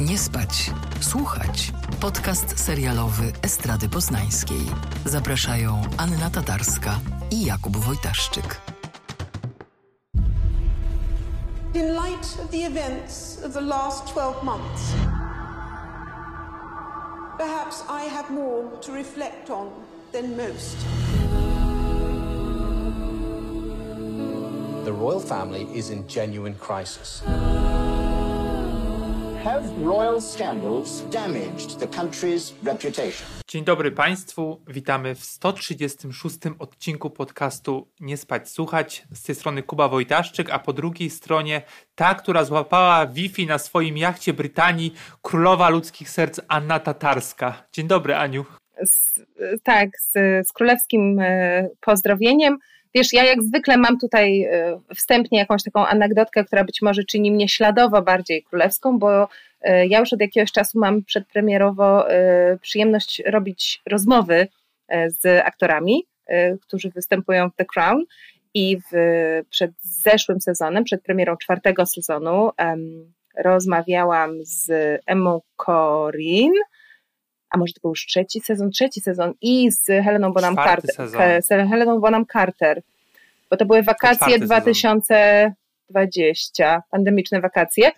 Nie spać, słuchać. Podcast serialowy Estrady Poznańskiej. Zapraszają Anna Tatarska i Jakub Wojtaszczyk. In light of the events of the last 12 months, perhaps I have more to reflect on than most. The royal family is in genuine crisis. Have royal scandals damaged the country's reputation? Dzień dobry Państwu, witamy w 136 odcinku podcastu Nie spać słuchać. Z tej strony Kuba Wojtaszczyk, a po drugiej stronie ta, która złapała Wi-Fi na swoim jachcie Brytanii, królowa ludzkich serc Anna Tatarska. Dzień dobry Aniu. Z, tak, z, z królewskim e, pozdrowieniem. Wiesz, ja jak zwykle mam tutaj e, wstępnie jakąś taką anegdotkę, która być może czyni mnie śladowo bardziej królewską, bo e, ja już od jakiegoś czasu mam przedpremierowo e, przyjemność robić rozmowy z aktorami, którzy występują w The Crown i w, przed zeszłym sezonem, przed premierą czwartego sezonu um, rozmawiałam z Emmą Corin, a może to był już trzeci sezon, trzeci sezon i z Heleną Bonham Carter. Z Heleną Bonham Carter, bo to były wakacje to 2020, pandemiczne wakacje.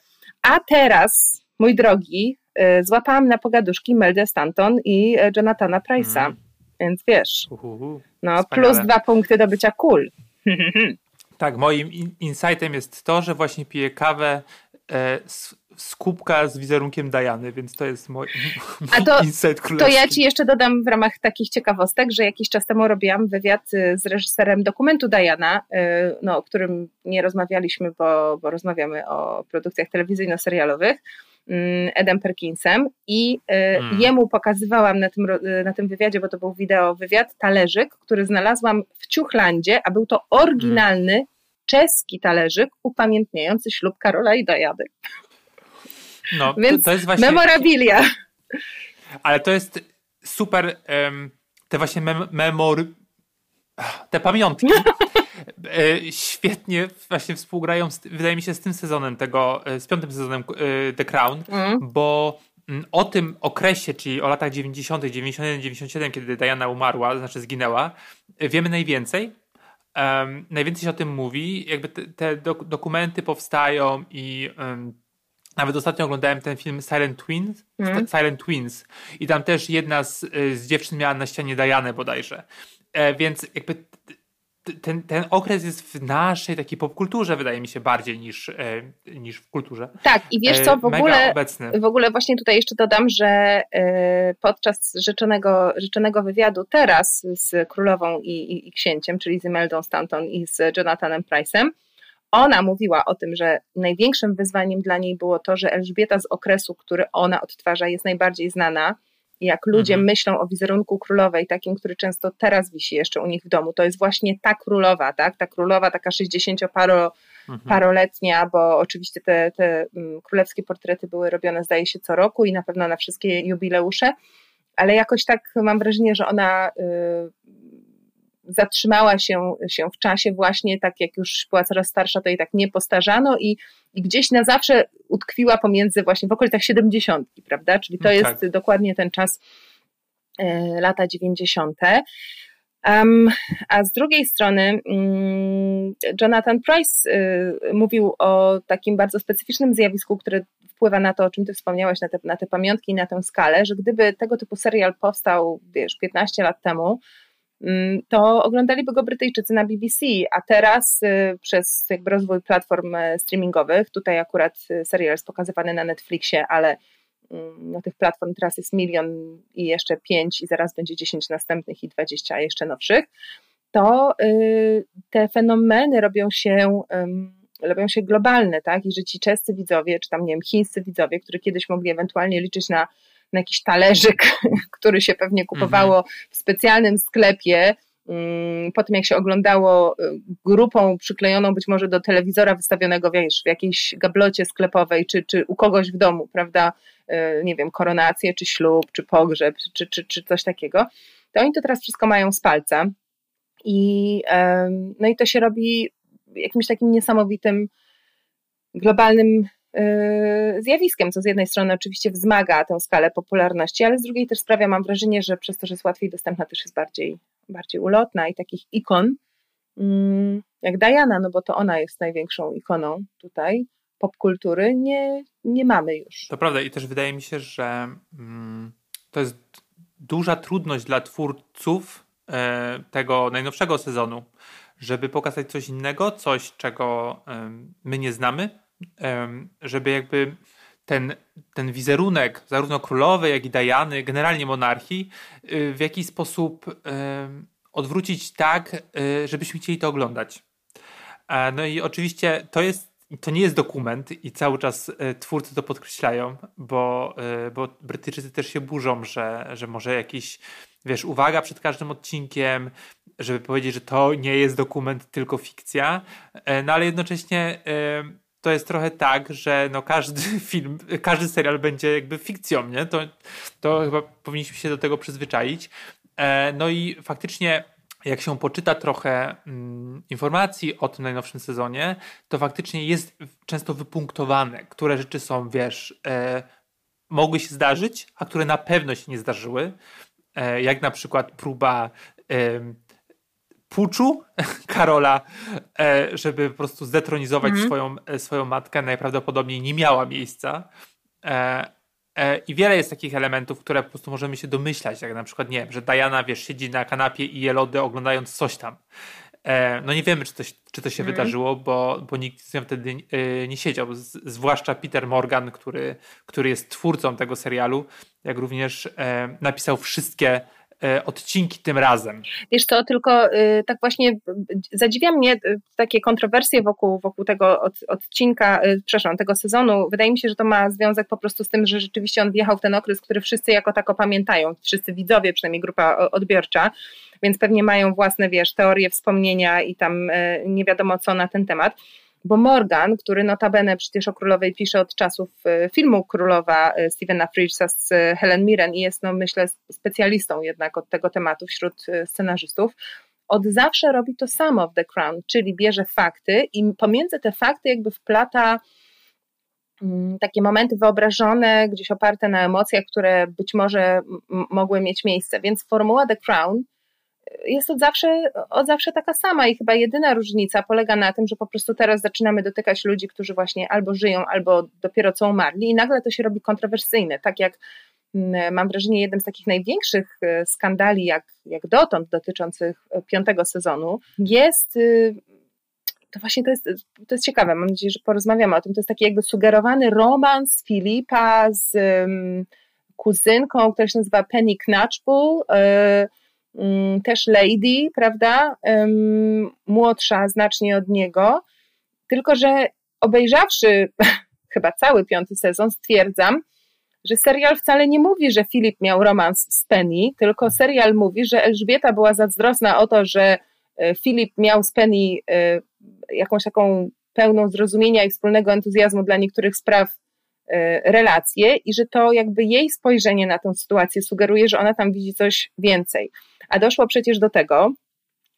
A teraz, mój drogi, y, złapałam na pogaduszki Meldę Stanton i y, Jonathana Price'a. Mm. Więc wiesz, Uhuhu, no plus dwa punkty do bycia cool. Tak, moim insightem jest to, że właśnie piję kawę e, z, z kubka z wizerunkiem Dajany, więc to jest mój, mój A to, insight królewski. To ja ci jeszcze dodam w ramach takich ciekawostek, że jakiś czas temu robiłam wywiad y, z reżyserem dokumentu Dajana, y, no, o którym nie rozmawialiśmy, bo, bo rozmawiamy o produkcjach telewizyjno-serialowych. Mm, Edem Perkinsem i mm. jemu pokazywałam na tym, na tym wywiadzie, bo to był wideo wywiad, talerzyk, który znalazłam w Ciuchlandzie, a był to oryginalny mm. czeski talerzyk upamiętniający ślub Karola i Dajady. No, Więc to, jest właśnie... memorabilia. Ale to jest super, te właśnie mem memor... te pamiątki e, świetnie właśnie współgrają, z, wydaje mi się, z tym sezonem tego, e, z piątym sezonem e, The Crown, mm. bo mm, o tym okresie, czyli o latach 90., 91, 97, kiedy Diana umarła, znaczy zginęła, wiemy najwięcej. Um, najwięcej się o tym mówi. Jakby te, te dok dokumenty powstają i um, nawet ostatnio oglądałem ten film Silent Twins, mm. Silent Twins i tam też jedna z, y, z dziewczyn miała na ścianie Dajanę bodajże. E, więc jakby ten, ten okres jest w naszej takiej popkulturze, wydaje mi się, bardziej niż, e, niż w kulturze. Tak, i wiesz co, w e, ogóle, w ogóle właśnie tutaj jeszcze dodam, że e, podczas rzeczonego, rzeczonego wywiadu teraz z królową i, i, i księciem, czyli z Imeldą Stanton i z Jonathanem Price'em, ona mówiła o tym, że największym wyzwaniem dla niej było to, że Elżbieta z okresu, który ona odtwarza, jest najbardziej znana. Jak ludzie mhm. myślą o wizerunku królowej, takim, który często teraz wisi jeszcze u nich w domu, to jest właśnie ta królowa, tak? Ta królowa, taka 60-paroletnia, mhm. bo oczywiście te, te mm, królewskie portrety były robione, zdaje się, co roku i na pewno na wszystkie jubileusze, ale jakoś tak mam wrażenie, że ona. Yy, zatrzymała się, się w czasie właśnie, tak jak już była coraz starsza, to jej tak nie postarzano i, i gdzieś na zawsze utkwiła pomiędzy właśnie w okolicach 70, prawda? Czyli to jest tak. dokładnie ten czas e, lata 90. Um, a z drugiej strony um, Jonathan Price y, mówił o takim bardzo specyficznym zjawisku, które wpływa na to, o czym ty wspomniałaś, na te, na te pamiątki i na tę skalę, że gdyby tego typu serial powstał, wiesz, 15 lat temu, to oglądaliby go Brytyjczycy na BBC, a teraz y, przez jakby rozwój platform e, streamingowych, tutaj akurat y, serial jest pokazywany na Netflixie, ale mm, na tych platform teraz jest milion i jeszcze pięć i zaraz będzie dziesięć następnych i dwadzieścia jeszcze nowszych, to y, te fenomeny robią się robią się globalne, tak? I że ci czescy widzowie, czy tam, nie wiem, chińscy widzowie, którzy kiedyś mogli ewentualnie liczyć na na jakiś talerzyk, który się pewnie kupowało w specjalnym sklepie. Mm, po tym, jak się oglądało y, grupą przyklejoną być może do telewizora wystawionego wiesz, w jakiejś gablocie sklepowej, czy, czy u kogoś w domu, prawda? Y, nie wiem, koronację, czy ślub, czy pogrzeb, czy, czy, czy coś takiego, to oni to teraz wszystko mają z palca. I, no i to się robi jakimś takim niesamowitym globalnym zjawiskiem, co z jednej strony oczywiście wzmaga tę skalę popularności, ale z drugiej też sprawia, mam wrażenie, że przez to, że jest łatwiej dostępna, też jest bardziej, bardziej ulotna i takich ikon mm, jak Diana, no bo to ona jest największą ikoną tutaj popkultury, nie, nie mamy już. To prawda i też wydaje mi się, że mm, to jest duża trudność dla twórców e, tego najnowszego sezonu, żeby pokazać coś innego, coś, czego my nie znamy, żeby jakby ten, ten wizerunek zarówno królowej, jak i Diany, generalnie monarchii, w jakiś sposób odwrócić tak, żebyśmy chcieli to oglądać. No i oczywiście to jest to nie jest dokument i cały czas twórcy to podkreślają, bo, bo Brytyjczycy też się burzą, że, że może jakiś, wiesz, uwaga przed każdym odcinkiem, żeby powiedzieć, że to nie jest dokument, tylko fikcja, no ale jednocześnie to jest trochę tak, że no każdy film, każdy serial będzie jakby fikcją, nie? To, to chyba powinniśmy się do tego przyzwyczaić. No i faktycznie jak się poczyta trochę mm, informacji o tym najnowszym sezonie, to faktycznie jest często wypunktowane, które rzeczy są, wiesz, e, mogły się zdarzyć, a które na pewno się nie zdarzyły. E, jak na przykład próba e, puczu Karola, e, żeby po prostu zdetronizować mm. swoją, e, swoją matkę, najprawdopodobniej nie miała miejsca. E, I wiele jest takich elementów, które po prostu możemy się domyślać, jak na przykład, nie wiem, że Diana, wiesz, siedzi na kanapie i je lody oglądając coś tam. No nie wiemy, czy to, czy to się mm. wydarzyło, bo, bo nikt z nią wtedy nie siedział, z, zwłaszcza Peter Morgan, który, który jest twórcą tego serialu, jak również napisał wszystkie odcinki tym razem. Wiesz co, tylko y, tak właśnie zadziwia mnie y, takie kontrowersje wokół, wokół tego od, odcinka, y, przepraszam, tego sezonu. Wydaje mi się, że to ma związek po prostu z tym, że rzeczywiście on wjechał w ten okres, który wszyscy jako tako pamiętają, wszyscy widzowie, przynajmniej grupa odbiorcza, więc pewnie mają własne, wiesz, teorie, wspomnienia i tam nie wiadomo co na ten temat bo Morgan, który notabene przecież o Królowej pisze od czasów e, filmu Królowa e, Stephena Fridgesa z e, Helen Mirren i jest, no myślę, specjalistą jednak od tego tematu wśród scenarzystów, od zawsze robi to samo w The Crown, czyli bierze fakty i pomiędzy te fakty jakby wplata mm, takie momenty wyobrażone, gdzieś oparte na emocjach, które być może mogły mieć miejsce. Więc formuła The Crown jest od zawsze, od zawsze taka sama i chyba jedyna różnica polega na tym, że po prostu teraz zaczynamy dotykać ludzi, którzy właśnie albo żyją, albo dopiero co umarli i nagle to się robi kontrowersyjne, tak jak mm, mam wrażenie jednym z takich największych e, skandali jak, jak dotąd dotyczących e, piątego sezonu jest y, to właśnie to jest, to jest ciekawe, mam nadzieję, że porozmawiamy o tym, to jest taki jakby sugerowany romans Filipa z um, kuzynką, która się nazywa Penny Knatchbull, y, Mm, też Lady, prawda, młodsza znacznie od niego, tylko że obejrzawszy chyba cały piąty sezon, stwierdzam, że serial wcale nie mówi, że Filip miał romans z Penny, tylko serial mówi, że Elżbieta była zazdrosna o to, że e, Filip miał z Penny e, jakąś taką pełną zrozumienia i wspólnego entuzjazmu dla niektórych spraw relacje i że to jakby jej spojrzenie na tę sytuację sugeruje, że ona tam widzi coś więcej. A doszło przecież do tego,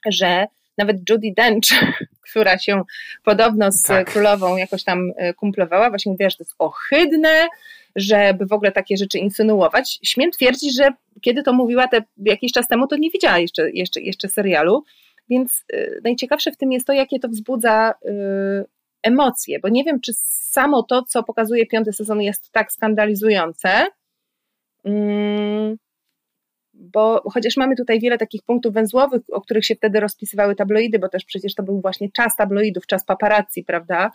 że nawet Judy Dench, która się podobno z tak. królową jakoś tam e, kumplowała, właśnie mówiła, że to jest ohydne, żeby w ogóle takie rzeczy insynuować. Śmiem twierdzić, że kiedy to mówiła te, jakiś czas temu, to nie widziała jeszcze, jeszcze, jeszcze serialu. Więc y, najciekawsze w tym jest to, jakie to wzbudza emocje, bo nie wiem, czy samo to, co pokazuje piąty sezon, jest tak skandalizujące. Mm, bo chociaż mamy tutaj wiele takich punktów węzłowych, o których się wtedy rozpisywały tabloidy, bo też przecież to był właśnie czas tabloidów, czas paparazzi, prawda?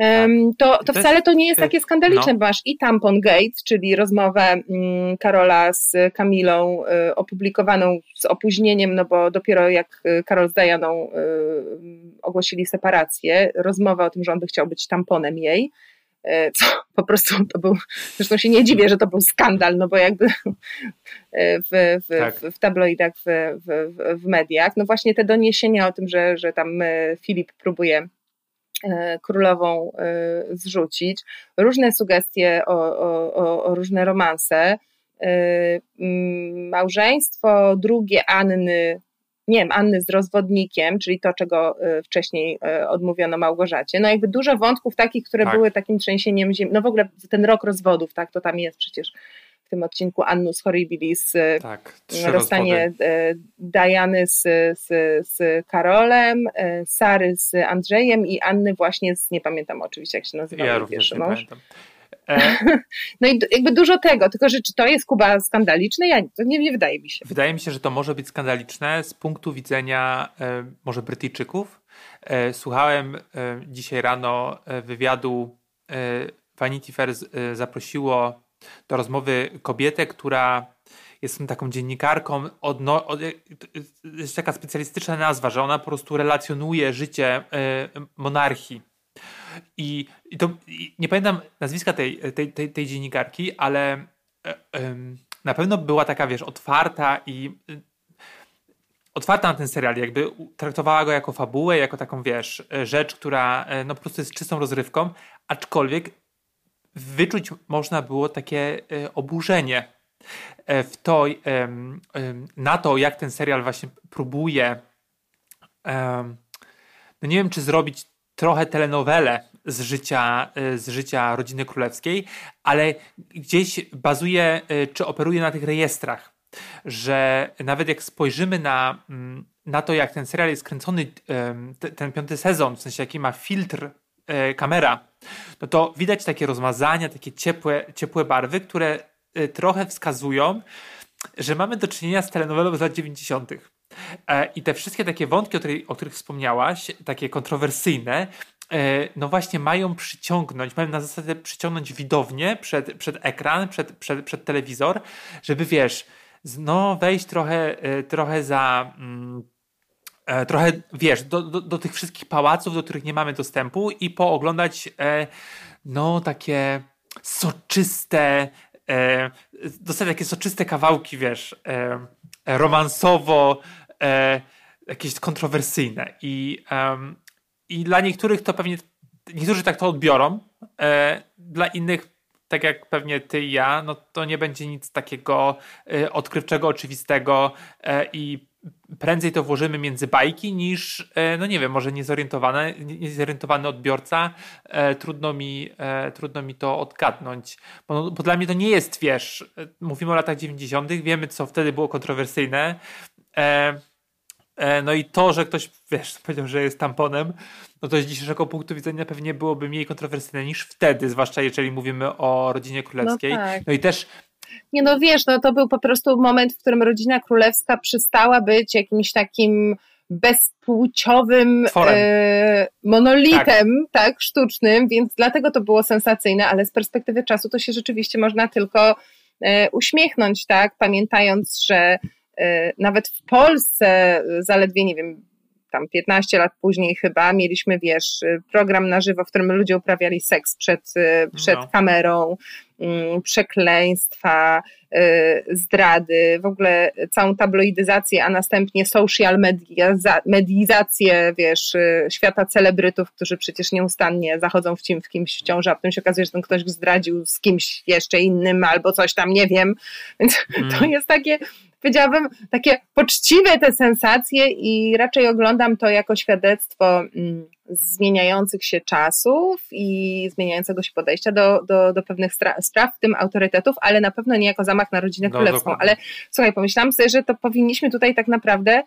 Tak. To, to wcale to nie jest takie skandaliczne, no. bo i Tampon Gate, czyli rozmowę mm, Karola z Kamilą y, opublikowaną z opóźnieniem, no bo dopiero jak y, Karol z Dianą y, ogłosili separację, rozmowę o tym, że on by chciał być tamponem jej, E, co po prostu to był, zresztą się nie dziwię, że to był skandal, no bo jakby e, w, w, tak. w, w tabloidach, w, w, w mediach, no właśnie te doniesienia o tym, że, że tam e, Filip próbuje królową zrzucić, różne sugestie o, o, o różne romanse, małżeństwo drugie Anny nie wiem, Anny z rozwodnikiem, czyli to, czego wcześniej odmówiono Małgorzacie. No jakby dużo wątków takich, które tak. były takim trzęsieniem ziemi. No w ogóle ten rok rozwodów, tak, to tam jest przecież tym odcinku Annus Horribilis, tak, rozstanie Diany z, z, z Karolem, Sary z Andrzejem i Anny właśnie z, nie pamiętam oczywiście jak się nazywa ja pierwszy mąż. Pamiętam. E... No i jakby dużo tego, tylko że czy to jest Kuba skandaliczny? Ja, to nie, nie wydaje mi się. Wydaje mi się, że to może być skandaliczne z punktu widzenia e, może Brytyjczyków. E, słuchałem e, dzisiaj rano e, wywiadu e, Vanity Fair zaprosiło do rozmowy kobietę, która jest taką dziennikarką, odno, od, jest taka specjalistyczna nazwa, że ona po prostu relacjonuje życie monarchii. I, i to i nie pamiętam nazwiska tej, tej, tej, tej dziennikarki, ale e, na pewno była taka, wiesz, otwarta i y, otwarta na ten serial, jakby traktowała go jako fabułę, jako taką, wiesz, rzecz, która e, no po prostu jest czystą rozrywką, aczkolwiek wyczuć można było takie e, oburzenie w to, na to, jak ten serial właśnie próbuje no nie wiem, czy zrobić trochę telenowelę z życia, z życia rodziny królewskiej, ale gdzieś bazuje czy operuje na tych rejestrach, że nawet jak spojrzymy na, na to, jak ten serial jest kręcony, ten piąty sezon, w sensie jaki ma filtr kamera, no to widać takie rozmazania, takie ciepłe, ciepłe barwy, które trochę wskazują, że mamy do czynienia z telenowelą z lat 90. E, I te wszystkie takie wątki, o, których, o których wspomniałaś, takie kontrowersyjne, e, no właśnie mają przyciągnąć, mają na zasadzie przyciągnąć widownię przed, przed ekran, przed, przed, przed telewizor, żeby wiesz, no wejść trochę, e, trochę za. Mm, trochę, wiesz, do, do, do, tych wszystkich pałaców, do których nie mamy dostępu i pooglądać no takie soczyste, dostać takie soczyste kawałki, wiesz, romansowo e, jakieś kontrowersyjne. I, i dla niektórych to pewnie, niektórzy tak to odbiorą, e, dla innych tak jak pewnie ty i ja, no to nie będzie nic takiego e, odkrywczego, oczywistego e, i prędzej to włożymy między bajki niż, e, no nie wiem, może niezorientowany, niezorientowany odbiorca, e, trudno, mi, e, trudno mi to odgadnąć. Bo, bo, dla mnie to nie jest, wiesz, mówimy o latach 90., wiemy, co wtedy było kontrowersyjne. no i to, że ktoś, wiesz, powiedział, że jest tamponem, no to z dzisiejszego punktu widzenia pewnie byłoby mniej kontrowersyjne niż wtedy, zwłaszcza jeżeli mówimy o rodzinie królewskiej. No, tak. no i też nie no wiesz, no to był po prostu moment, w którym rodzina królewska przestała być jakimś takim bezpłciowym e, monolitem, tak. tak, sztucznym, więc dlatego to było sensacyjne, ale z perspektywy czasu to się rzeczywiście można tylko e, uśmiechnąć, tak, pamiętając, że e, nawet w Polsce zaledwie, nie wiem, tam 15 lat później chyba mieliśmy, wiesz, program na żywo, w którym ludzie uprawiali seks przed, przed no. kamerą, przekleństwa, y, zdrady, w ogóle całą tabloidyzację, a następnie social media, medizację, wiesz, y, świata celebrytów, którzy przecież nieustannie zachodzą w, w kimś w ciąży, a potem się okazuje, że ten ktoś zdradził z kimś jeszcze innym albo coś tam, nie wiem. Więc mm. to jest takie, powiedziałabym, takie poczciwe te sensacje i raczej oglądam to jako świadectwo mm, zmieniających się czasów i zmieniającego się podejścia do, do, do pewnych spraw, w tym autorytetów, ale na pewno nie jako zamach na rodzinę no, królewską. Ale słuchaj, pomyślałam sobie, że to powinniśmy tutaj tak naprawdę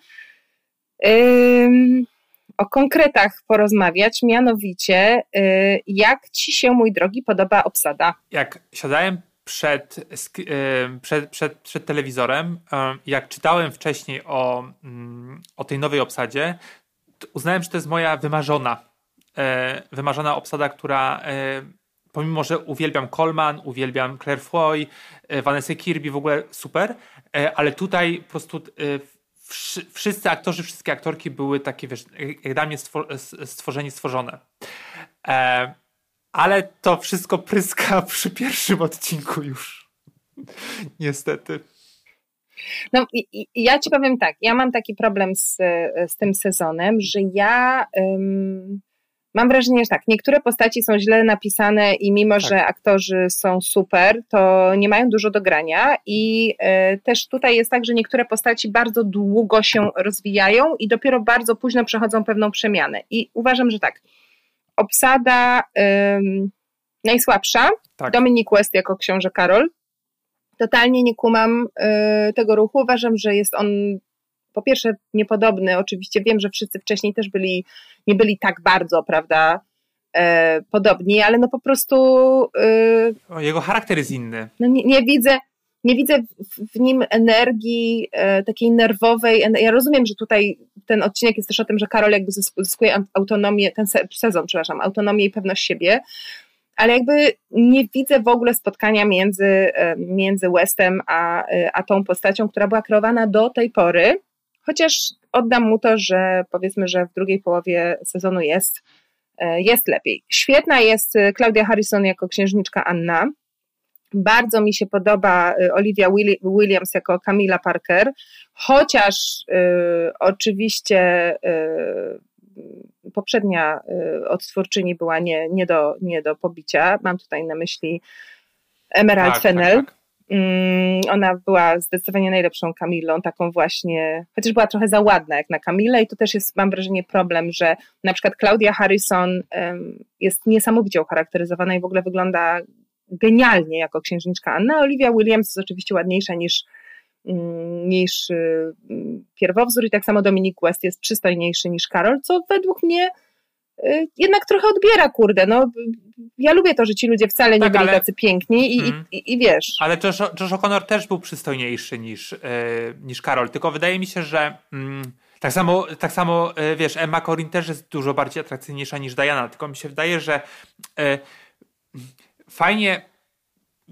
o konkretach porozmawiać, mianowicie yy, jak Ci się, mój drogi, podoba obsada? Jak siadałem przed, przed, przed, przed telewizorem, jak czytałem wcześniej o, mm, o tej nowej obsadzie, uznałem, że to jest moja wymarzona, e, wymarzona obsada, która e, pomimo, że uwielbiam Coleman, uwielbiam Claire Foy, e, Vanessa Kirby, w ogóle super, ale tutaj po prostu wszyscy aktorzy, wszystkie aktorki były takie, wiesz, jak dla mnie stworzeni, stworzone. Ale to wszystko pryska przy pierwszym odcinku już. Niestety. No ja ci powiem tak, ja mam taki problem z, z tym sezonem, że ja um, mam wrażenie, że tak, niektóre postaci są źle napisane i mimo, tak. że aktorzy są super, to nie mają dużo do grania i y, też tutaj jest tak, że niektóre postaci bardzo długo się rozwijają i dopiero bardzo późno przechodzą pewną przemianę. I uważam, że tak, obsada y, najsłabsza, tak. Dominic West jako książę Karol, totalnie nie kumam y, tego ruchu, uważam, że jest on po pierwsze niepodobny, oczywiście wiem, że wszyscy wcześniej też byli, nie byli tak bardzo, prawda, e, podobni, ale no po prostu... E, o, jego charakter jest inny. No nie, nie widzę, nie widzę w, nim energii e, takiej nerwowej. Ja rozumiem, że tutaj ten odcinek jest też o tym, że Karol jakby zyskuje autonomię, ten sezon, przepraszam, autonomię i pewność siebie, ale jakby nie widzę w ogóle spotkania między, e, między Westem a, e, a tą postacią, która była kreowana do tej pory Chociaż oddam mu to, że powiedzmy, że w drugiej połowie sezonu jest, jest lepiej. Świetna jest Claudia Harrison jako księżniczka Anna. Bardzo mi się podoba e, Olivia Williams jako Camilla Parker, chociaż y, oczywiście y, poprzednia y, odtwórczyni była nie, nie, do, nie do pobicia. Mam tutaj na myśli Emerald tak, Fennel. Tak, tak. Ona była zdecydowanie najlepszą Kamilą, taką właśnie, chociaż była trochę za ładna jak na Kamilę i to też jest, mam wrażenie, problem, że na przykład Claudia Harrison jest niesamowicie ucharakteryzowana i w ogóle wygląda genialnie jako księżniczka Anna. Olivia Williams jest oczywiście ładniejsza niż, mm, niż y, pierwowzór i tak samo Dominic West jest przystojniejszy niż Karol, co według mnie Y, jednak trochę odbiera, kurde, no ja lubię to, że ci ludzie wcale nie tak, byli ale... tacy piękni i, mm. i, i, wiesz. Ale Josh, Josh O'Connor też był przystojniejszy niż, yy, niż Karol, tylko wydaje mi się, że mm, tak samo, tak samo yy, wiesz, Emma Corrin też jest dużo bardziej atrakcyjniejsza niż Diana, tylko mi się wydaje, że yy, fajnie,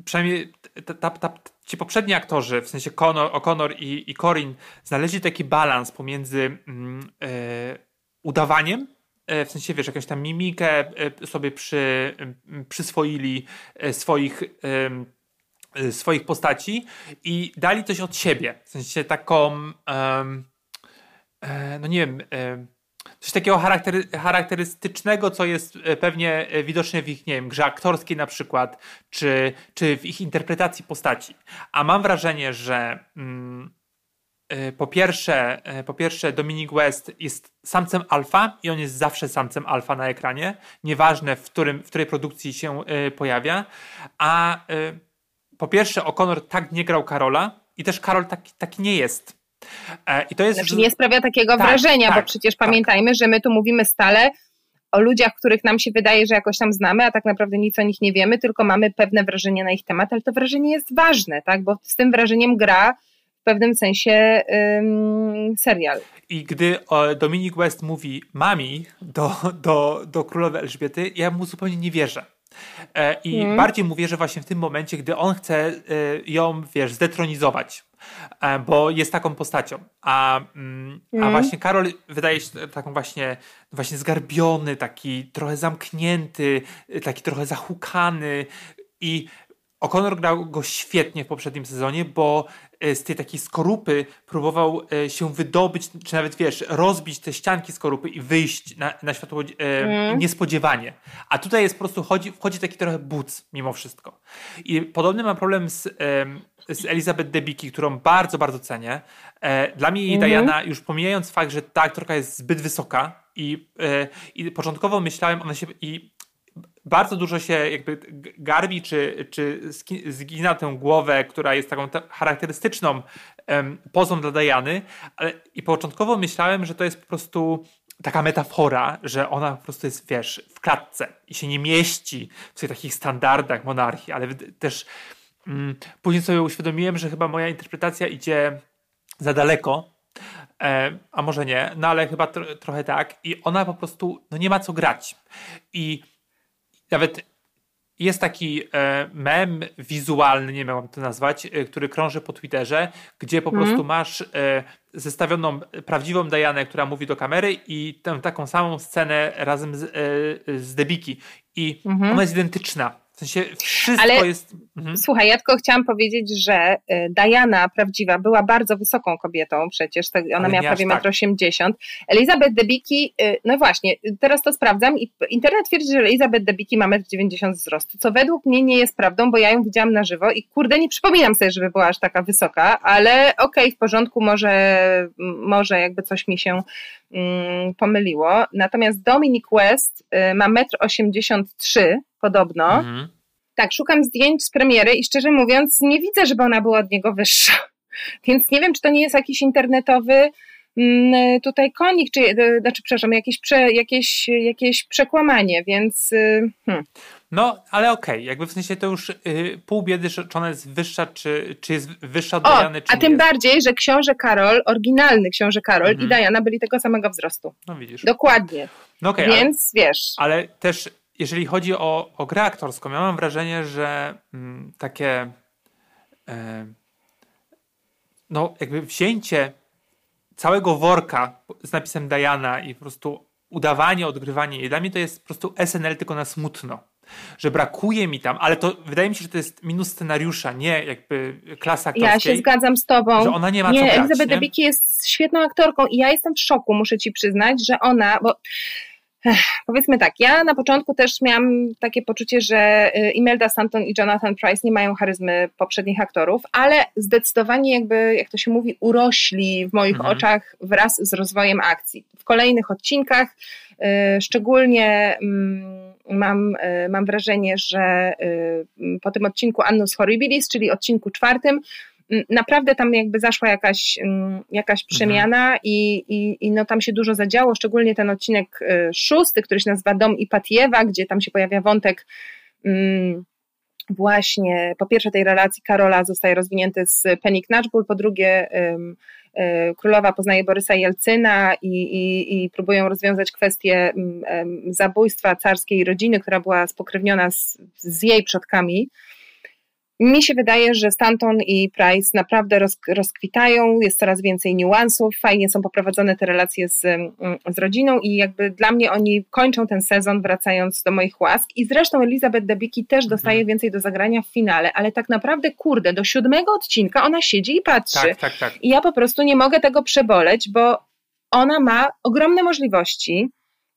przynajmniej ta, ta, ta, ci poprzedni aktorzy, w sensie O'Connor i, i Corin, znaleźli taki balans pomiędzy mm, udawaniem E, w sensie, wiesz, jakąś tam mimikę e, sobie przy, przyswoili e, swoich, swoich postaci i dali coś od siebie. W sensie taką, no nie wiem, coś takiego charaktery, charakterystycznego, co jest pewnie widoczne w ich, nie wiem, grze aktorskiej na przykład, czy, czy w ich interpretacji postaci. A mam wrażenie, że mm, E, po pierwsze, e, po pierwsze Dominic West jest samcem alfa i on jest zawsze samcem alfa na ekranie, nieważne w, którym, w której produkcji się e, pojawia, a po pierwsze O'Connor tak nie grał Karola i też Karol taki, taki nie jest. I to jest... Znaczy nie sprawia takiego tak, wrażenia, tak, bo przecież tak. pamiętajmy, że my tu mówimy stale o ludziach, których nam się wydaje, że jakoś tam znamy, a tak naprawdę nic o nich nie wiemy, tylko mamy pewne wrażenie na ich temat, ale to wrażenie jest ważne, tak? bo z tym wrażeniem gra w pewnym sensie ym, serial. I gdy Dominic West mówi mami do, do, do królowej Elżbiety, ja mu zupełnie nie wierzę. E, I hmm. bardziej mu wierzę właśnie w tym momencie, gdy on chce e, ją, wiesz, zdetronizować, e, bo jest taką postacią. A, mm, a mhm. właśnie Karol wydaje się taką właśnie, właśnie zgarbiony, taki trochę zamknięty, taki trochę zahukany i O'Connor grał go świetnie w poprzednim sezonie, bo z tej takiej skorupy próbował e, się wydobyć, czy nawet wiesz, rozbić te ścianki skorupy i wyjść na, na światło mm. niespodziewanie. A tutaj jest po prostu, chodzi, wchodzi taki trochę buc mimo wszystko. I podobny mam problem z, z Elizabeth Debicki, którą bardzo, bardzo cenię. Dla mnie jej mm. Diana, już pomijając fakt, że ta aktorka jest zbyt wysoka i, i początkowo myślałem, ona się i bardzo dużo się jakby garbi, czy, czy zgina tę głowę, która jest taką charakterystyczną um, pozą dla Dajany, ale i początkowo myślałem, że to jest po prostu taka metafora, że ona po prostu jest, wiesz, w klatce i się nie mieści w tych takich standardach monarchii, ale też um, później sobie uświadomiłem, że chyba moja interpretacja idzie za daleko, a może nie, no ale chyba tro, trochę tak i ona po prostu, no nie ma co grać. I nawet jest taki e, mem wizualny, nie wiem jak to nazwać, e, który krąży po Twitterze, gdzie po mm. prostu masz e, zestawioną prawdziwą Dianę, która mówi do kamery i tę taką samą scenę razem z, z Debiki. I mm -hmm. ona jest identyczna. Sensie wszystko Ale- jest... Mhm. Słuchaj, ja tylko chciałam powiedzieć, że y, Diana prawdziwa była bardzo wysoką kobietą przecież, tak, ona Ale miała prawie tak. 1,80 m. Elizabeth Debicki, y, no właśnie, teraz to sprawdzam i internet twierdzi, że Elizabeth Debicki ma 1,90 m wzrostu, co według mnie nie jest prawdą, bo ja ją widziałam na żywo i kurde, nie przypominam sobie, żeby była aż taka wysoka, ale okej, w porządku, może, może jakby coś mi się mm, pomyliło. Natomiast Dominic West y, ma 1,83 m podobno. Mhm. Tak, szukam zdjęć z premiery i szczerze mówiąc, nie widzę, żeby ona była od niego wyższa. Więc nie wiem, czy to nie jest jakiś internetowy mm, tutaj konik, czy, e, znaczy, przepraszam, jakieś, prze, jakieś, jakieś przekłamanie, więc y, hmm. No, ale okej, jakby w sensie to już y, pół biedy, czy ona jest wyższa, czy, czy jest wyższa od O, Diany, czy a nie tym jest. bardziej, że książę Karol, oryginalny książę Karol Mhm. i Diana byli tego samego wzrostu. No widzisz. Dokładnie. No ale, Więc wiesz, ale też jeżeli chodzi o, o grę aktorską, ja mam wrażenie, że mm, takie e, no jakby wzięcie całego worka z napisem Diana i po prostu udawanie, odgrywanie jej, dla mnie to jest po prostu SNL tylko na smutno. Że brakuje mi tam, ale to wydaje mi się, że to jest minus scenariusza, nie jakby klasy ja aktorskiej. się zgadzam z tobą. że ona nie ma co Nie, grać, Elizabeth? Debicki jest świetną aktorką i ja jestem w szoku, muszę ci przyznać, że ona, bo powiedzmy tak, ja na początku też miałam takie poczucie, że y, Imelda Stanton i Jonathan Price nie mają charyzmy poprzednich aktorów, ale zdecydowanie jakby, jak to się mówi, urośli w moich Mhm. oczach wraz z rozwojem akcji. W kolejnych odcinkach y, szczególnie mm, mam, y, mam wrażenie, że po tym odcinku Annus Horribilis, czyli odcinku czwartym, naprawdę tam jakby zaszła jakaś, mm, jakaś przemiana i, i, i no tam się dużo zadziało, szczególnie ten odcinek y, szósty, który się nazywa Dom i Patiewa, gdzie tam się pojawia wątek mm, właśnie po pierwsze tej relacji Karola zostaje rozwinięty z Penny Knatchbull, po drugie y, królowa poznaje Borysa Jelcyna i, i, i próbują rozwiązać kwestię zabójstwa carskiej rodziny, która była spokrewniona z, z jej przodkami. Mi się wydaje, że Stanton i Price naprawdę roz, rozkwitają, jest coraz więcej niuansów, fajnie są poprowadzone te relacje z, mm, z rodziną i jakby dla mnie oni kończą ten sezon wracając do moich łask i zresztą Elizabeth Debicki też dostaje więcej do zagrania w finale, ale tak naprawdę kurde, do siódmego odcinka ona siedzi i patrzy Tak, tak, tak. i ja po prostu nie mogę tego przeboleć, bo ona ma ogromne możliwości.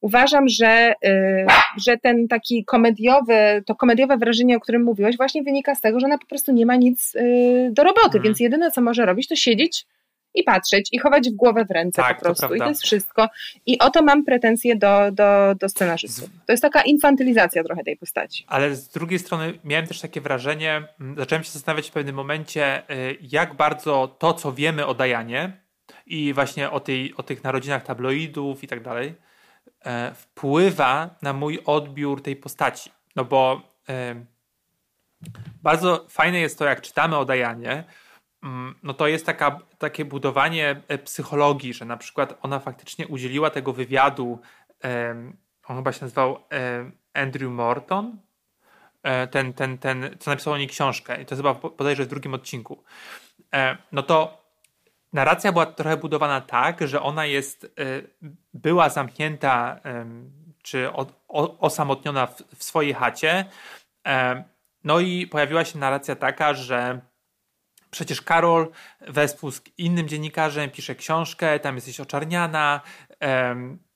Uważam, że, y, że ten taki komediowy, to komediowe wrażenie, o którym mówiłeś, właśnie wynika z tego, że ona po prostu nie ma nic y, do roboty, Mhm. więc jedyne, co może robić, to siedzieć i patrzeć i chować w głowę w ręce Tak, po to prostu. I prawda. to jest wszystko. I o to mam pretensje do, do, do scenarzystów. To jest taka infantylizacja trochę tej postaci. Ale z drugiej strony miałem też takie wrażenie, zacząłem się zastanawiać w pewnym momencie, y, jak bardzo to, co wiemy o Dajanie i właśnie o, tej, o tych narodzinach tabloidów i tak dalej, wpływa na mój odbiór tej postaci. No bo e, bardzo fajne jest to, jak czytamy o Dajanie, mm, no to jest taka, takie budowanie e, psychologii, że na przykład ona faktycznie udzieliła tego wywiadu, on chyba się nazywał Andrew Morton, e, ten, ten, ten, co napisał o niej książkę. I to jest chyba bodajże w drugim odcinku, E, no to narracja była trochę budowana tak, że ona jest, e, była zamknięta czy osamotniona w, swojej chacie, no i pojawiła się narracja taka, że przecież Karol wespół z innym dziennikarzem pisze książkę, tam jesteś oczarniana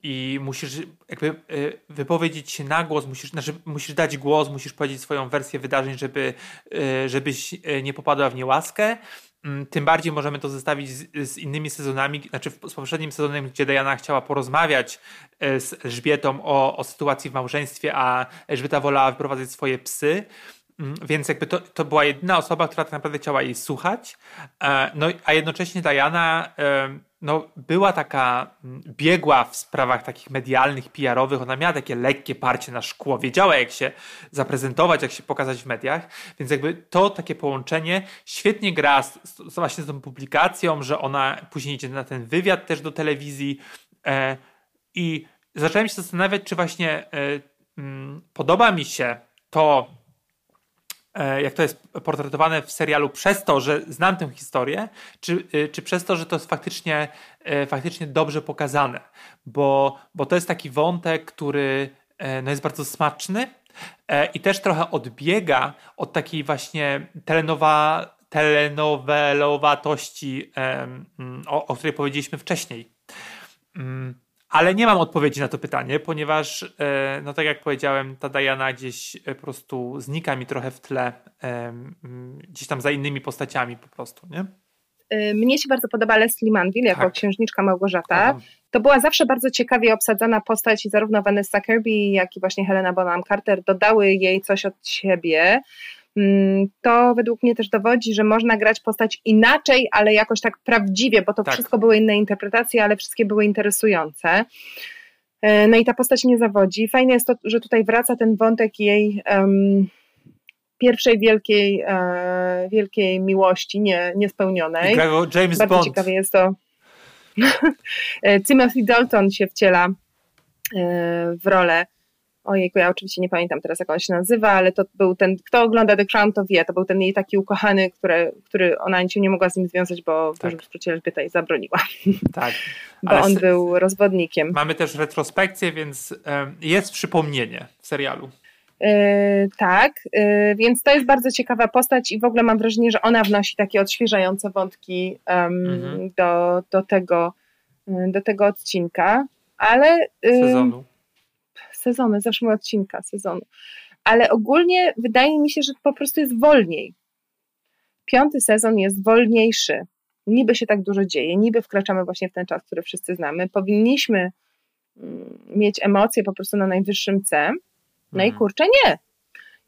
i musisz jakby y, wypowiedzieć się na głos, musisz, znaczy, musisz dać głos, musisz powiedzieć swoją wersję wydarzeń, żeby, y, żebyś y, nie popadła w niełaskę. Mm, Tym bardziej możemy to zestawić z, z innymi sezonami, znaczy z poprzednim sezonem, gdzie Diana chciała porozmawiać e, z Elżbietą o, o sytuacji w małżeństwie, a Elżbieta wolała wyprowadzać swoje psy. Mm, Więc jakby to, to była jedyna osoba, która tak naprawdę chciała jej słuchać. E, No, a jednocześnie Diana no, była taka mm, biegła w sprawach takich medialnych, PR-owych. Ona miała takie lekkie parcie na szkło. Wiedziała, jak się zaprezentować, jak się pokazać w mediach. Więc jakby to takie połączenie świetnie gra z, z, właśnie z tą publikacją, że ona później idzie na ten wywiad też do telewizji. E, I zacząłem się zastanawiać, czy właśnie e, mm, podoba mi się to, jak to jest portretowane w serialu, przez to, że znam tę historię, czy, e, czy przez to, że to jest faktycznie, e, faktycznie dobrze pokazane. Bo, bo to jest taki wątek, który e, no jest bardzo smaczny, E, I też trochę odbiega od takiej właśnie telenowa, telenowelowatości, mm, o, o której powiedzieliśmy wcześniej. Ale nie mam odpowiedzi na to pytanie, ponieważ, e, no tak jak powiedziałem, ta Diana gdzieś e, po prostu znika mi trochę w tle, mm, gdzieś tam za innymi postaciami po prostu, nie? Mnie się bardzo podoba Leslie Manville jako tak. księżniczka Małgorzata. To była zawsze bardzo ciekawie obsadzona postać i zarówno Vanessa Kirby, jak i właśnie Helena Bonham Carter dodały jej coś od siebie. Mm, to według mnie też dowodzi, że można grać postać inaczej, ale jakoś tak prawdziwie, bo to tak. wszystko były inne interpretacje, ale wszystkie były interesujące. Y, no i ta postać nie zawodzi. Fajne jest to, że tutaj wraca ten wątek jej um, pierwszej wielkiej, e, wielkiej miłości nie, niespełnionej. James Bardzo Bond. ciekawie jest to. E, Timothy Dalton się wciela e, w rolę ojejku, ja oczywiście nie pamiętam teraz jak on się nazywa, ale to był ten, kto ogląda The Crown to wie, to był ten jej taki ukochany, który, który ona się nie mogła z nim związać, bo tak. w dużym skrócie Elżbieta jej zabroniła. Tak. bo ale on był rozwodnikiem. Mamy też retrospekcję, więc jest przypomnienie w serialu. Yy, tak, yy, więc to jest bardzo ciekawa postać i w ogóle mam wrażenie, że ona wnosi takie odświeżające wątki um, mhm. do, do, tego, yy, do tego odcinka, ale... Sezonu. Sezony, zawsze mówię odcinka, sezonu. Ale ogólnie wydaje mi się, że po prostu jest wolniej. Piąty sezon jest wolniejszy. Niby się tak dużo dzieje, niby wkraczamy właśnie w ten czas, który wszyscy znamy. Powinniśmy mm, mieć emocje po prostu na najwyższym C, no i mhm. kurczę, nie.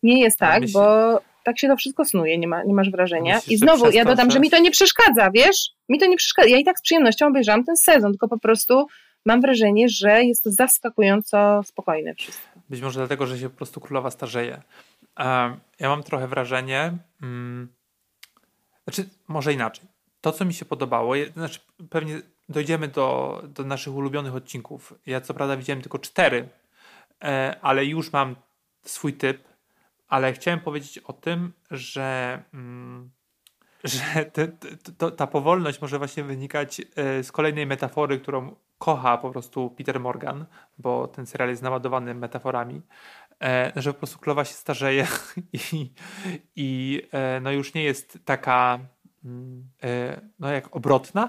Nie jest tak, myśl... bo tak się to wszystko snuje, nie, ma, nie masz wrażenia. Myślisz, I znowu ja dodam, że mi to nie przeszkadza, wiesz? Mi to nie przeszkadza. Ja i tak z przyjemnością obejrzałam ten sezon, tylko po prostu mam wrażenie, że jest to zaskakująco spokojne wszystko. Być może dlatego, że się po prostu królowa starzeje. Ja mam trochę wrażenie, hmm, znaczy może inaczej. To, co mi się podobało, znaczy pewnie dojdziemy do, do naszych ulubionych odcinków. Ja co prawda widziałem tylko cztery E, ale już mam swój typ, ale chciałem powiedzieć o tym, że, mm, że te, te, ta powolność może właśnie wynikać e, z kolejnej metafory, którą kocha po prostu Peter Morgan, bo ten serial jest naładowany metaforami, e, że po prostu królowa się starzeje i, i no już nie jest taka mm, no jak obrotna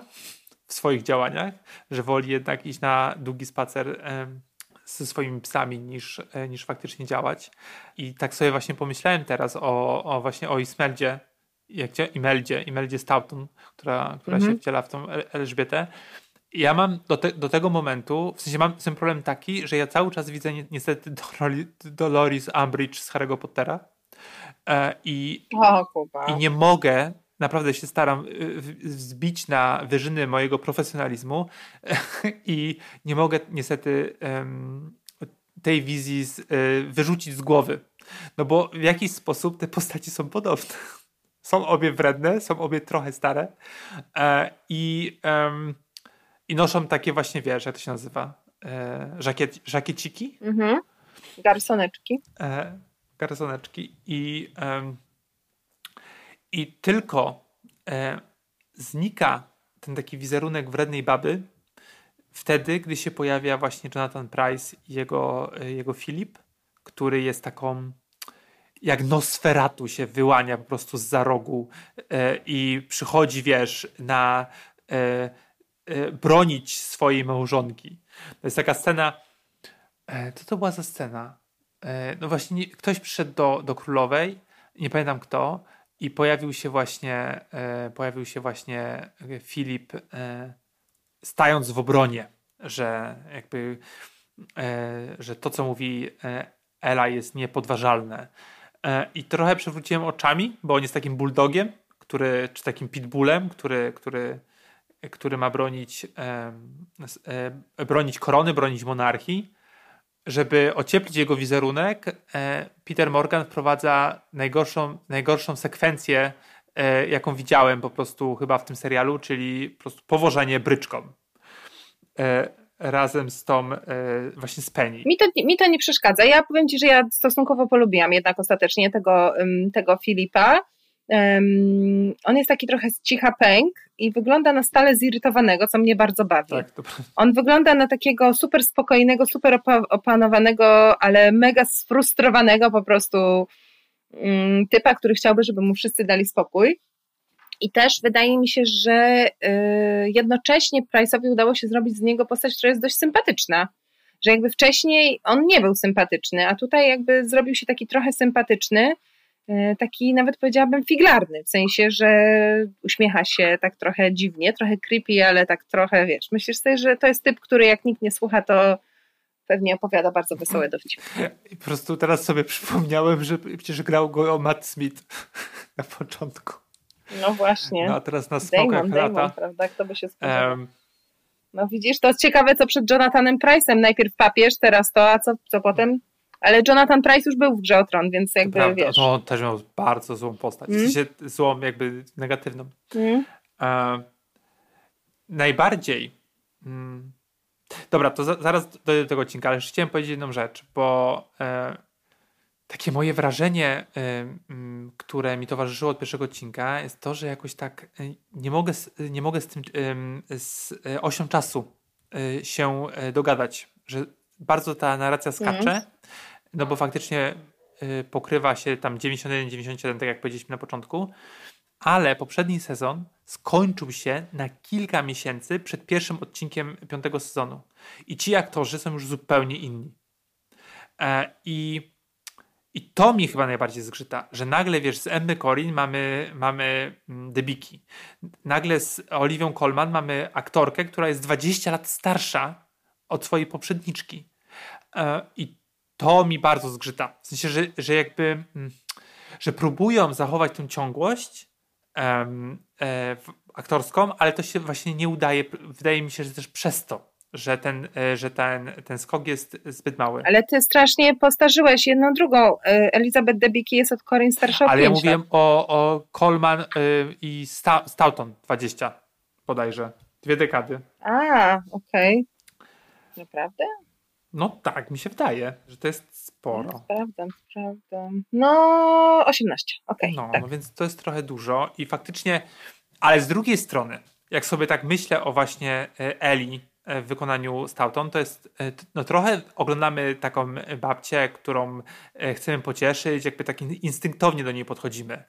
w swoich działaniach, że woli jednak iść na długi spacer ze swoimi psami niż, e, niż faktycznie działać. I tak sobie właśnie pomyślałem teraz o, o właśnie o Ismeldzie, jak cię, Imeldzie, Imeldzie Stoughton, która, która się mhm. wciela w tą Elżbietę. Ja mam do, te, do tego momentu, w sensie mam ten problem taki, że ja cały czas widzę ni niestety Dolores Umbridge z Harry'ego Pottera e, i, o, i nie mogę naprawdę się staram zbić na wyżyny mojego profesjonalizmu i nie mogę niestety tej wizji z, e, wyrzucić z głowy. No bo w jakiś sposób te postaci są podobne. Są obie wredne, są obie trochę stare e, i, i noszą takie właśnie, wiesz, jak to się nazywa? E, żakiet, żakieciki? Mhm. Garsoneczki. garsoneczki i i tylko e, znika ten taki wizerunek wrednej baby wtedy, gdy się pojawia właśnie Jonathan Price i jego, e, jego Filip, który jest taką jak Nosferatu się wyłania po prostu z za rogu e, i przychodzi, wiesz, na e, e, bronić swojej małżonki. To jest taka scena, e, co to była za scena? no właśnie nie, ktoś przyszedł do, do królowej, nie pamiętam kto, i pojawił się właśnie, e, pojawił się właśnie Filip e, stając w obronie, że jakby, e, że to co mówi e, Ela jest niepodważalne. E, I trochę przewróciłem oczami, bo on jest takim bulldogiem, który, czy takim pitbullem, który, który, który ma bronić, bronić korony, bronić monarchii żeby ocieplić jego wizerunek, e, Peter Morgan wprowadza najgorszą, najgorszą sekwencję, e, jaką widziałem po prostu chyba w tym serialu, czyli po prostu powożenie bryczką. E, razem z tą właśnie z Penny. Mi to, mi to nie przeszkadza. Ja powiem Ci, że ja stosunkowo polubiłam jednak ostatecznie tego, tego Filipa. Um, on jest taki trochę cicha pęk i wygląda na stale zirytowanego, co mnie bardzo bawi. Tak, to... On wygląda na takiego super spokojnego, super opanowanego, ale mega sfrustrowanego po prostu um, typa, który chciałby, żeby mu wszyscy dali spokój. I też wydaje mi się, że y, jednocześnie Price'owi udało się zrobić z niego postać, która jest dość sympatyczna. Że jakby wcześniej on nie był sympatyczny, a tutaj jakby zrobił się taki trochę sympatyczny, taki nawet powiedziałabym figlarny, w sensie, że uśmiecha się tak trochę dziwnie, trochę creepy, ale tak trochę, wiesz, myślisz sobie, że to jest typ, który jak nikt nie słucha, to pewnie opowiada bardzo wesołe dowcipy. I po prostu teraz sobie przypomniałem, że przecież grał go Matt Smith na początku. No właśnie. No a teraz na Damon, Damon, prawda? Kto by się spodziewał? Um, no widzisz, to jest ciekawe, co przed Jonathanem Price'em. Najpierw papież, teraz to, a co, co potem? Ale Jonathan Price już był w Grze o Tron, więc jakby, prawda, wiesz... To on też miał bardzo złą postać. Mm. W sensie złą, jakby negatywną. Mm. E, najbardziej... Mm, dobra, to za, zaraz dojdę do tego odcinka, ale jeszcze chciałem powiedzieć jedną rzecz, bo... E, takie moje wrażenie, y, które mi towarzyszyło od pierwszego odcinka, jest to, że jakoś tak y, nie mogę, nie mogę z tym z y, osią czasu się dogadać, że bardzo ta narracja skacze, mm. No bo faktycznie pokrywa się tam 91-97, tak jak powiedzieliśmy na początku, ale poprzedni sezon skończył się na kilka miesięcy przed pierwszym odcinkiem piątego sezonu. I ci aktorzy są już zupełnie inni. E, I i to mi chyba najbardziej zgrzyta, że nagle, wiesz, z Emmy Corin mamy, mamy mm, debiki. Nagle z Oliwią Colman mamy aktorkę, która jest 20 lat starsza od swojej poprzedniczki. E, I to mi bardzo zgrzyta. W sensie, że, że jakby, mm, że próbują zachować tę ciągłość e, aktorską, ale to się właśnie nie udaje. Wydaje mi się, że też przez to że ten, e, że ten, ten skok jest zbyt mały. Ale ty strasznie postarzyłeś jedną drugą. E, Elizabeth Debicki jest od Corin starsza Ale ja mówiłem o, o Coleman y, i Stoughton 20 bodajże. Dwie dekady. A, okej. Okay. Naprawdę? No tak, mi się wydaje, że to jest sporo. No, sprawdzam, sprawdzam. No, 18, okej. Okay, no, tak. no więc to jest trochę dużo i faktycznie, ale z drugiej strony, jak sobie tak myślę o właśnie Eli w wykonaniu Stoughton, to jest e, no trochę oglądamy taką babcię, którą e, chcemy pocieszyć, jakby tak instynktownie do niej podchodzimy.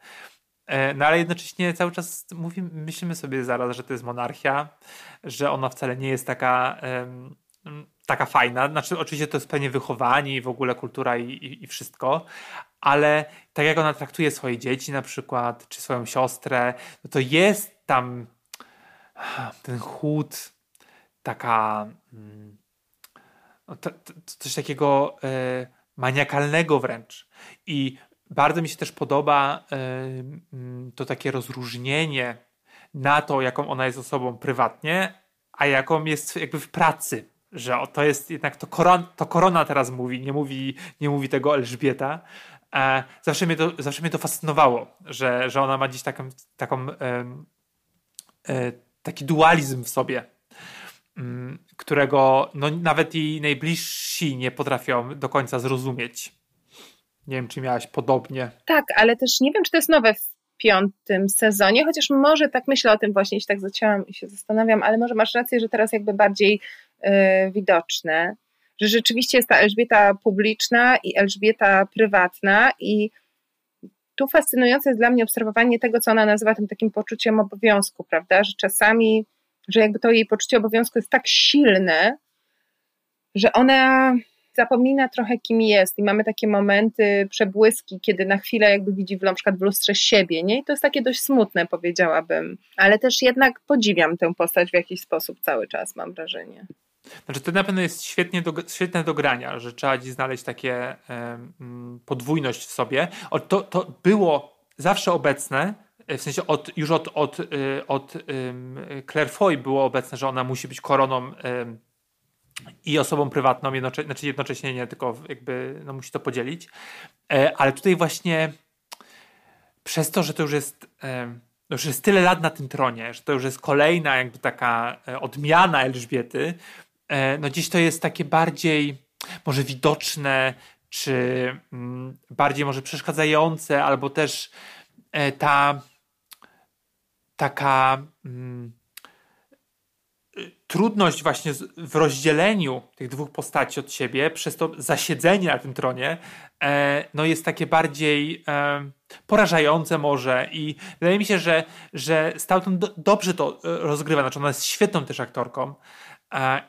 E, no ale jednocześnie cały czas mówimy, myślimy sobie zaraz, że to jest monarchia, że ona wcale nie jest taka, taka fajna. Znaczy, oczywiście to jest pewnie wychowanie i w ogóle kultura i, i, i wszystko, ale tak jak ona traktuje swoje dzieci na przykład, czy swoją siostrę, no to jest tam ten chłód, taka mm, no, to, to, coś takiego e, maniakalnego wręcz. I bardzo mi się też podoba mm, to takie rozróżnienie na to, jaką ona jest osobą prywatnie, a jaką jest jakby w pracy. Że to jest jednak to, to korona teraz mówi, nie mówi, nie mówi tego Elżbieta. E, zawsze, mnie to, zawsze mnie to fascynowało, że, że ona ma dziś taką, taką taki dualizm w sobie, Mm, którego no, nawet i najbliżsi nie potrafią do końca zrozumieć. Nie wiem, czy miałaś podobnie. Tak, ale też nie wiem, czy to jest nowe w piątym sezonie, chociaż może tak myślę o tym właśnie, jeśli tak zacięłam i się zastanawiam, ale może masz rację, że teraz jakby bardziej widoczne, że rzeczywiście jest ta Elżbieta publiczna i Elżbieta prywatna i tu fascynujące jest dla mnie obserwowanie tego, co ona nazywa tym takim poczuciem obowiązku, prawda, że czasami że jakby to jej poczucie obowiązku jest tak silne, że ona zapomina trochę, kim jest i mamy takie momenty, przebłyski, kiedy na chwilę jakby widzi w, na przykład w lustrze siebie, nie? I to jest takie dość smutne, powiedziałabym. Ale też jednak podziwiam tę postać w jakiś sposób cały czas, mam wrażenie. Znaczy to na pewno jest świetnie do, świetne do grania, że trzeba dziś znaleźć takie um, podwójność w sobie. O, to, to było zawsze obecne, E, w sensie od, już od, od, e, od Claire Foy było obecne, że ona musi być koroną i osobą prywatną, jednocze, znaczy jednocześnie nie, tylko jakby no, musi to podzielić. E, ale tutaj właśnie przez to, że to już jest, no, już jest tyle lat na tym tronie, że to już jest kolejna jakby taka odmiana Elżbiety, no dziś to jest takie bardziej może widoczne, czy mm, bardziej może przeszkadzające, albo też e, ta taka mm, trudność właśnie w rozdzieleniu tych dwóch postaci od siebie, przez to zasiedzenie na tym tronie, e, no jest takie bardziej e, porażające może i wydaje mi się, że, że Stoughton do, dobrze to e, rozgrywa, znaczy ona jest świetną też aktorką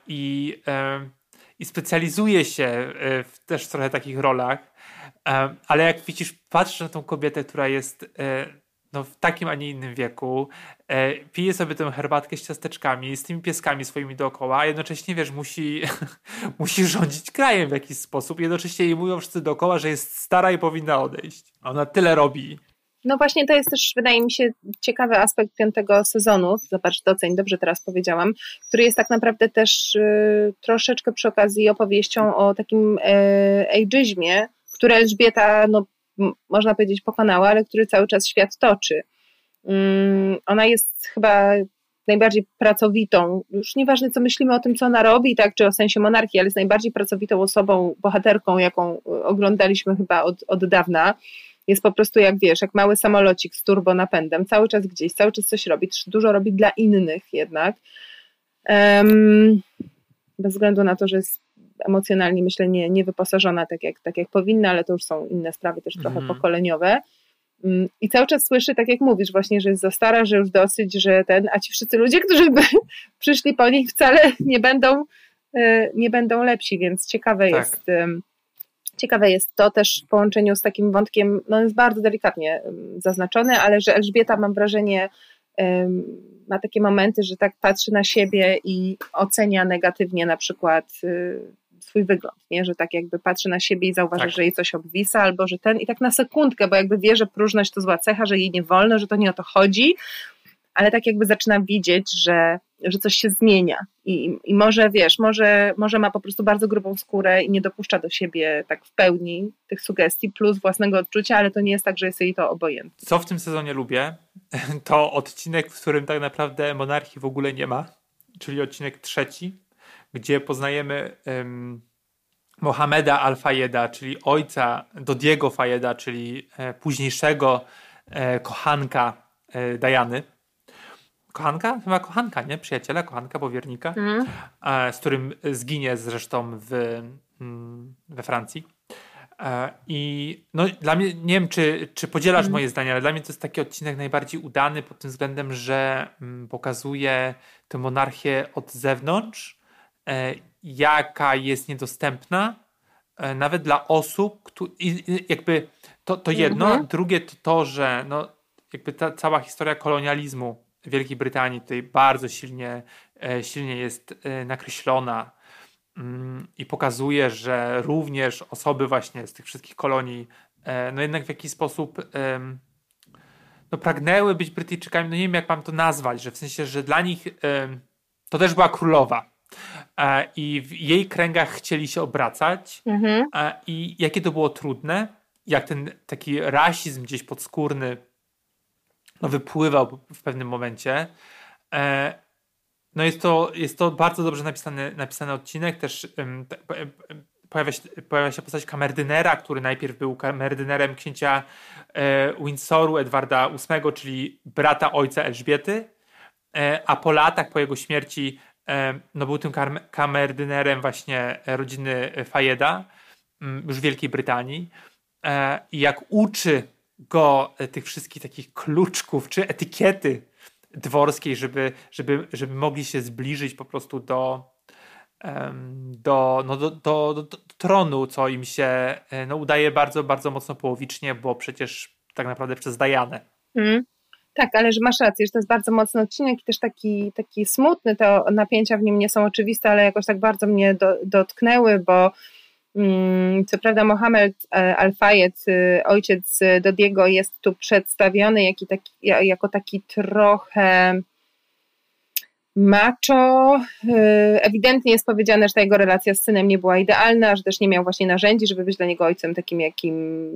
i, i specjalizuje się w też trochę takich rolach, ale jak widzisz, patrzysz na tą kobietę, która jest no, w takim, a nie innym wieku, e, pije sobie tę herbatkę z ciasteczkami, z tymi pieskami swoimi dookoła, a jednocześnie, wiesz, musi, musi rządzić krajem w jakiś sposób. Jednocześnie jej mówią wszyscy dookoła, że jest stara i powinna odejść. Ona tyle robi. No właśnie, to jest też, wydaje mi się, ciekawy aspekt piątego sezonu. Zobacz, doceń, dobrze teraz powiedziałam, który jest tak naprawdę też y, troszeczkę przy okazji opowieścią o takim y, ageizmie, które Elżbieta no, można powiedzieć, pokonała, ale który cały czas świat toczy. Mm, ona jest chyba najbardziej pracowitą, już nieważne co myślimy o tym, co ona robi, tak, czy o sensie monarchii, ale jest najbardziej pracowitą osobą, bohaterką, jaką oglądaliśmy chyba od, od dawna. Jest po prostu jak wiesz, jak mały samolocik z turbo napędem, cały czas gdzieś, cały czas coś robi, dużo robi dla innych jednak. Um, bez względu na to, że jest emocjonalnie myślę nie, nie wyposażona tak jak, tak jak powinna, ale to już są inne sprawy też trochę mm. pokoleniowe. Mm, I cały czas słyszę, tak jak mówisz, właśnie, że jest za stara, że już dosyć, że ten, a ci wszyscy ludzie, którzy by przyszli po nich wcale nie będą, e, nie będą lepsi, więc ciekawe tak. jest. Ciekawe jest to też w połączeniu z takim wątkiem, no jest bardzo delikatnie zaznaczony, ale że Elżbieta mam wrażenie ma takie momenty, że tak patrzy na siebie i ocenia negatywnie na przykład y, swój wygląd, nie? że tak jakby patrzy na siebie i zauważa, tak. że jej coś obwisa, albo że ten, i tak na sekundkę, bo jakby wie, że próżność to zła cecha, że jej nie wolno, że to nie o to chodzi, ale tak jakby zaczyna widzieć, że, że coś się zmienia I, i może wiesz, może, może ma po prostu bardzo grubą skórę i nie dopuszcza do siebie tak w pełni tych sugestii plus własnego odczucia, ale to nie jest tak, że jest jej to obojętne. Co w tym sezonie lubię, to odcinek, w którym tak naprawdę monarchii w ogóle nie ma, czyli odcinek trzeci, gdzie poznajemy um, Mohameda Al-Fayeda, czyli ojca Dodiego Fayeda, czyli e, późniejszego e, kochanka e, Dajany. Kochanka? Chyba kochanka, nie? Przyjaciela, kochanka, powiernika, mm. z którym zginie zresztą w, mm, we Francji. E, I no, dla mnie, nie wiem, czy, czy podzielasz mm. moje zdanie, ale dla mnie to jest taki odcinek najbardziej udany pod tym względem, że mm, pokazuje tę monarchię od zewnątrz, E, jaka jest niedostępna, nawet dla osób, które, jakby to, to jedno, mhm. drugie to to, że no, jakby ta cała historia kolonializmu Wielkiej Brytanii tutaj bardzo silnie, e, silnie jest nakreślona mm, i pokazuje, że również osoby właśnie z tych wszystkich kolonii no jednak w jakiś sposób no pragnęły być Brytyjczykami, no nie wiem jak mam to nazwać, że w sensie, że dla nich to też była królowa, E, i w jej kręgach chcieli się obracać mhm. E, i jakie to było trudne, jak ten taki rasizm gdzieś podskórny no, wypływał w pewnym momencie. E, no jest to, jest to bardzo dobrze napisany, napisany odcinek, też pojawia się, pojawia się postać kamerdynera, który najpierw był kamerdynerem księcia Windsoru Edwarda VIII, czyli brata ojca Elżbiety, a po latach, po jego śmierci no był tym kamerdynerem właśnie rodziny Fayeda, mm, już w Wielkiej Brytanii. E, I jak uczy go e, tych wszystkich takich kluczków czy etykiety dworskiej, żeby, żeby, żeby mogli się zbliżyć po prostu do, do, no do, do, do, tronu, co im się e, no, udaje bardzo, bardzo mocno połowicznie, bo przecież tak naprawdę przez Dajanę. Mm. Tak, ale że masz rację, że to jest bardzo mocny odcinek i też taki, taki smutny, te napięcia w nim nie są oczywiste, ale jakoś tak bardzo mnie do, dotknęły, bo co prawda Mohamed e, Al-Fayed, y, ojciec Dodiego jest tu przedstawiony jako taki, jako taki trochę macho. Y, ewidentnie jest powiedziane, że ta jego relacja z synem nie była idealna, że też nie miał właśnie narzędzi, żeby być dla niego ojcem takim, jakim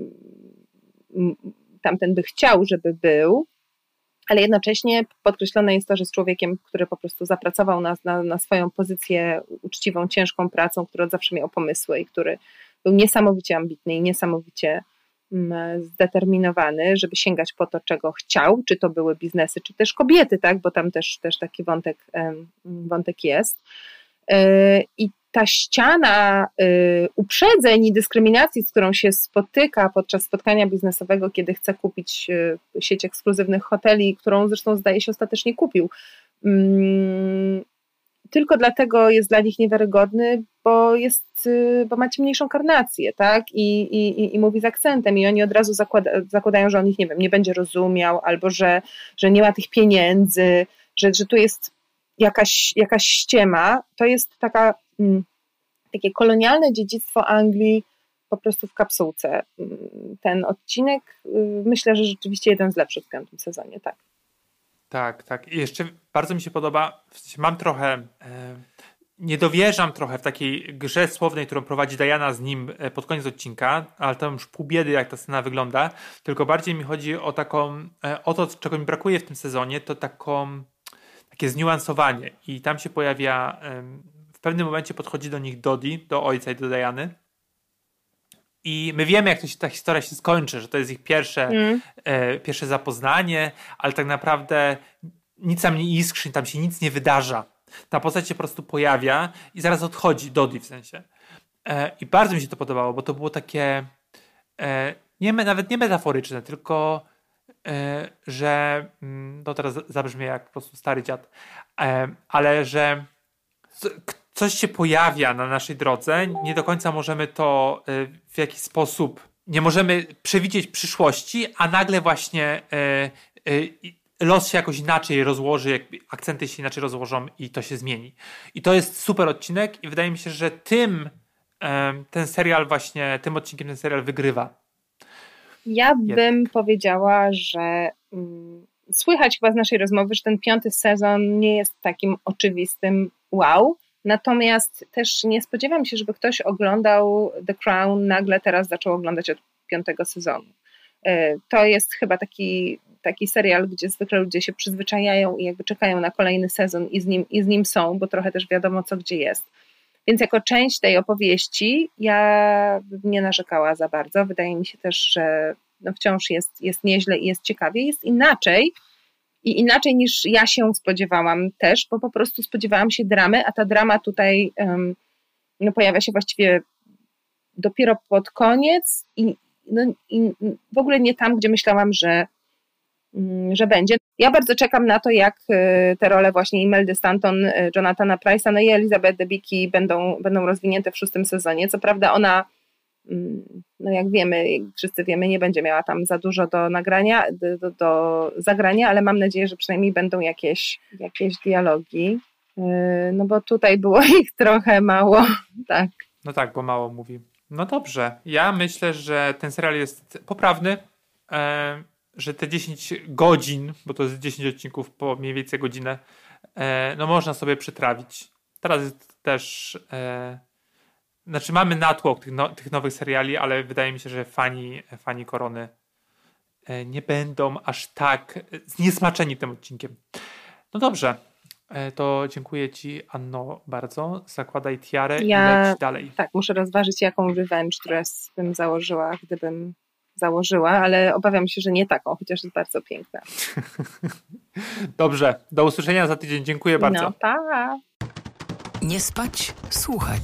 tamten by chciał, żeby był ale jednocześnie podkreślone jest to, że jest człowiekiem, który po prostu zapracował na, na, na swoją pozycję uczciwą, ciężką pracą, który od zawsze miał pomysły i który był niesamowicie ambitny i niesamowicie mm, zdeterminowany, żeby sięgać po to, czego chciał, czy to były biznesy, czy też kobiety, tak, bo tam też, też taki wątek, wątek jest. E, I ta ściana y, uprzedzeń i dyskryminacji, z którą się spotyka podczas spotkania biznesowego, kiedy chce kupić y, sieć ekskluzywnych hoteli, którą zresztą zdaje się ostatecznie kupił, mm, tylko dlatego jest dla nich niewiarygodny, bo jest, y, bo macie mniejszą karnację, tak? I, i, i mówi z akcentem, i oni od razu zakłada, zakładają, że on ich, nie wiem, nie będzie rozumiał, albo że, że nie ma tych pieniędzy, że, że tu jest jakaś, jakaś ściema. To jest taka takie kolonialne dziedzictwo Anglii po prostu w kapsułce. Mm, ten odcinek y, myślę, że rzeczywiście jeden z lepszych w piątym sezonie, tak. Tak, tak. I jeszcze bardzo mi się podoba, mam trochę, e, nie dowierzam trochę w takiej grze słownej, którą prowadzi Diana z nim e, pod koniec odcinka, ale tam już pół biedy, jak ta scena wygląda, tylko bardziej mi chodzi o taką, e, o to, czego mi brakuje w tym sezonie, to taką, takie zniuansowanie i tam się pojawia w pewnym momencie podchodzi do nich Dodi, do ojca i do Diany. I my wiemy, jak to się, ta historia się skończy, że to jest ich pierwsze, mm. e, pierwsze zapoznanie, ale tak naprawdę nic tam nie iskrzy, tam się nic nie wydarza. Ta postać się po prostu pojawia i zaraz odchodzi, Dodi w sensie. E, I bardzo mi się to podobało, bo to było takie e, nie, nawet nie metaforyczne, tylko e, że, mm, no teraz zabrzmie jak po prostu stary dziad, e, ale że coś się pojawia na naszej drodze, nie do końca możemy to y, w jakiś sposób, nie możemy przewidzieć przyszłości, a nagle właśnie y, y, los się jakoś inaczej rozłoży, akcenty się inaczej rozłożą i to się zmieni. I to jest super odcinek i wydaje mi się, że tym ten serial właśnie, tym odcinkiem ten serial wygrywa. Ja bym powiedziała, że mm, słychać chyba z naszej rozmowy, że ten piąty sezon nie jest takim oczywistym wow, Natomiast też nie spodziewam się, żeby ktoś oglądał The Crown, nagle teraz zaczął oglądać od piątego sezonu. E, to jest chyba taki, taki serial, gdzie zwykle ludzie się przyzwyczajają i jakby czekają na kolejny sezon i z, nim, i z nim są, bo trochę też wiadomo, co gdzie jest. Więc jako część tej opowieści ja nie narzekała za bardzo. Wydaje mi się też, że no wciąż jest, jest nieźle i jest ciekawie. Jest inaczej, i inaczej niż ja się spodziewałam też, bo po prostu spodziewałam się dramy, a ta drama tutaj um, no, pojawia się właściwie dopiero pod koniec i, no, i w ogóle nie tam, gdzie myślałam, że, mm, że będzie. Ja bardzo czekam na to, jak e, te role właśnie Imeldy Stanton, e, Jonathana Price'a, no i Elizabeth Debicki będą, będą rozwinięte w szóstym sezonie. Co prawda ona Mm, no jak wiemy, wszyscy wiemy, nie będzie miała tam za dużo do nagrania, do, do zagrania, ale mam nadzieję, że przynajmniej będą jakieś, jakieś dialogi. Yy, no bo tutaj było ich trochę mało, tak. No tak, bo mało mówi. No dobrze. Ja myślę, że ten serial jest poprawny, e, że te 10 godzin, bo to jest 10 odcinków po mniej więcej godzinę, e, no można sobie przytrawić. Teraz jest też e, znaczy mamy natłok tych, no, tych nowych seriali, ale wydaje mi się, że fani, fani Korony e, nie będą aż tak zniesmaczeni tym odcinkiem. No dobrze, e, to dziękuję Ci, Anno, bardzo. Zakładaj tiarę ja, i leć dalej. Tak, muszę rozważyć, jaką revenge dress bym założyła, gdybym założyła, ale obawiam się, że nie taką, chociaż jest bardzo piękna. Dobrze, do usłyszenia za tydzień. Dziękuję bardzo. No, pa! Nie spać, słuchać.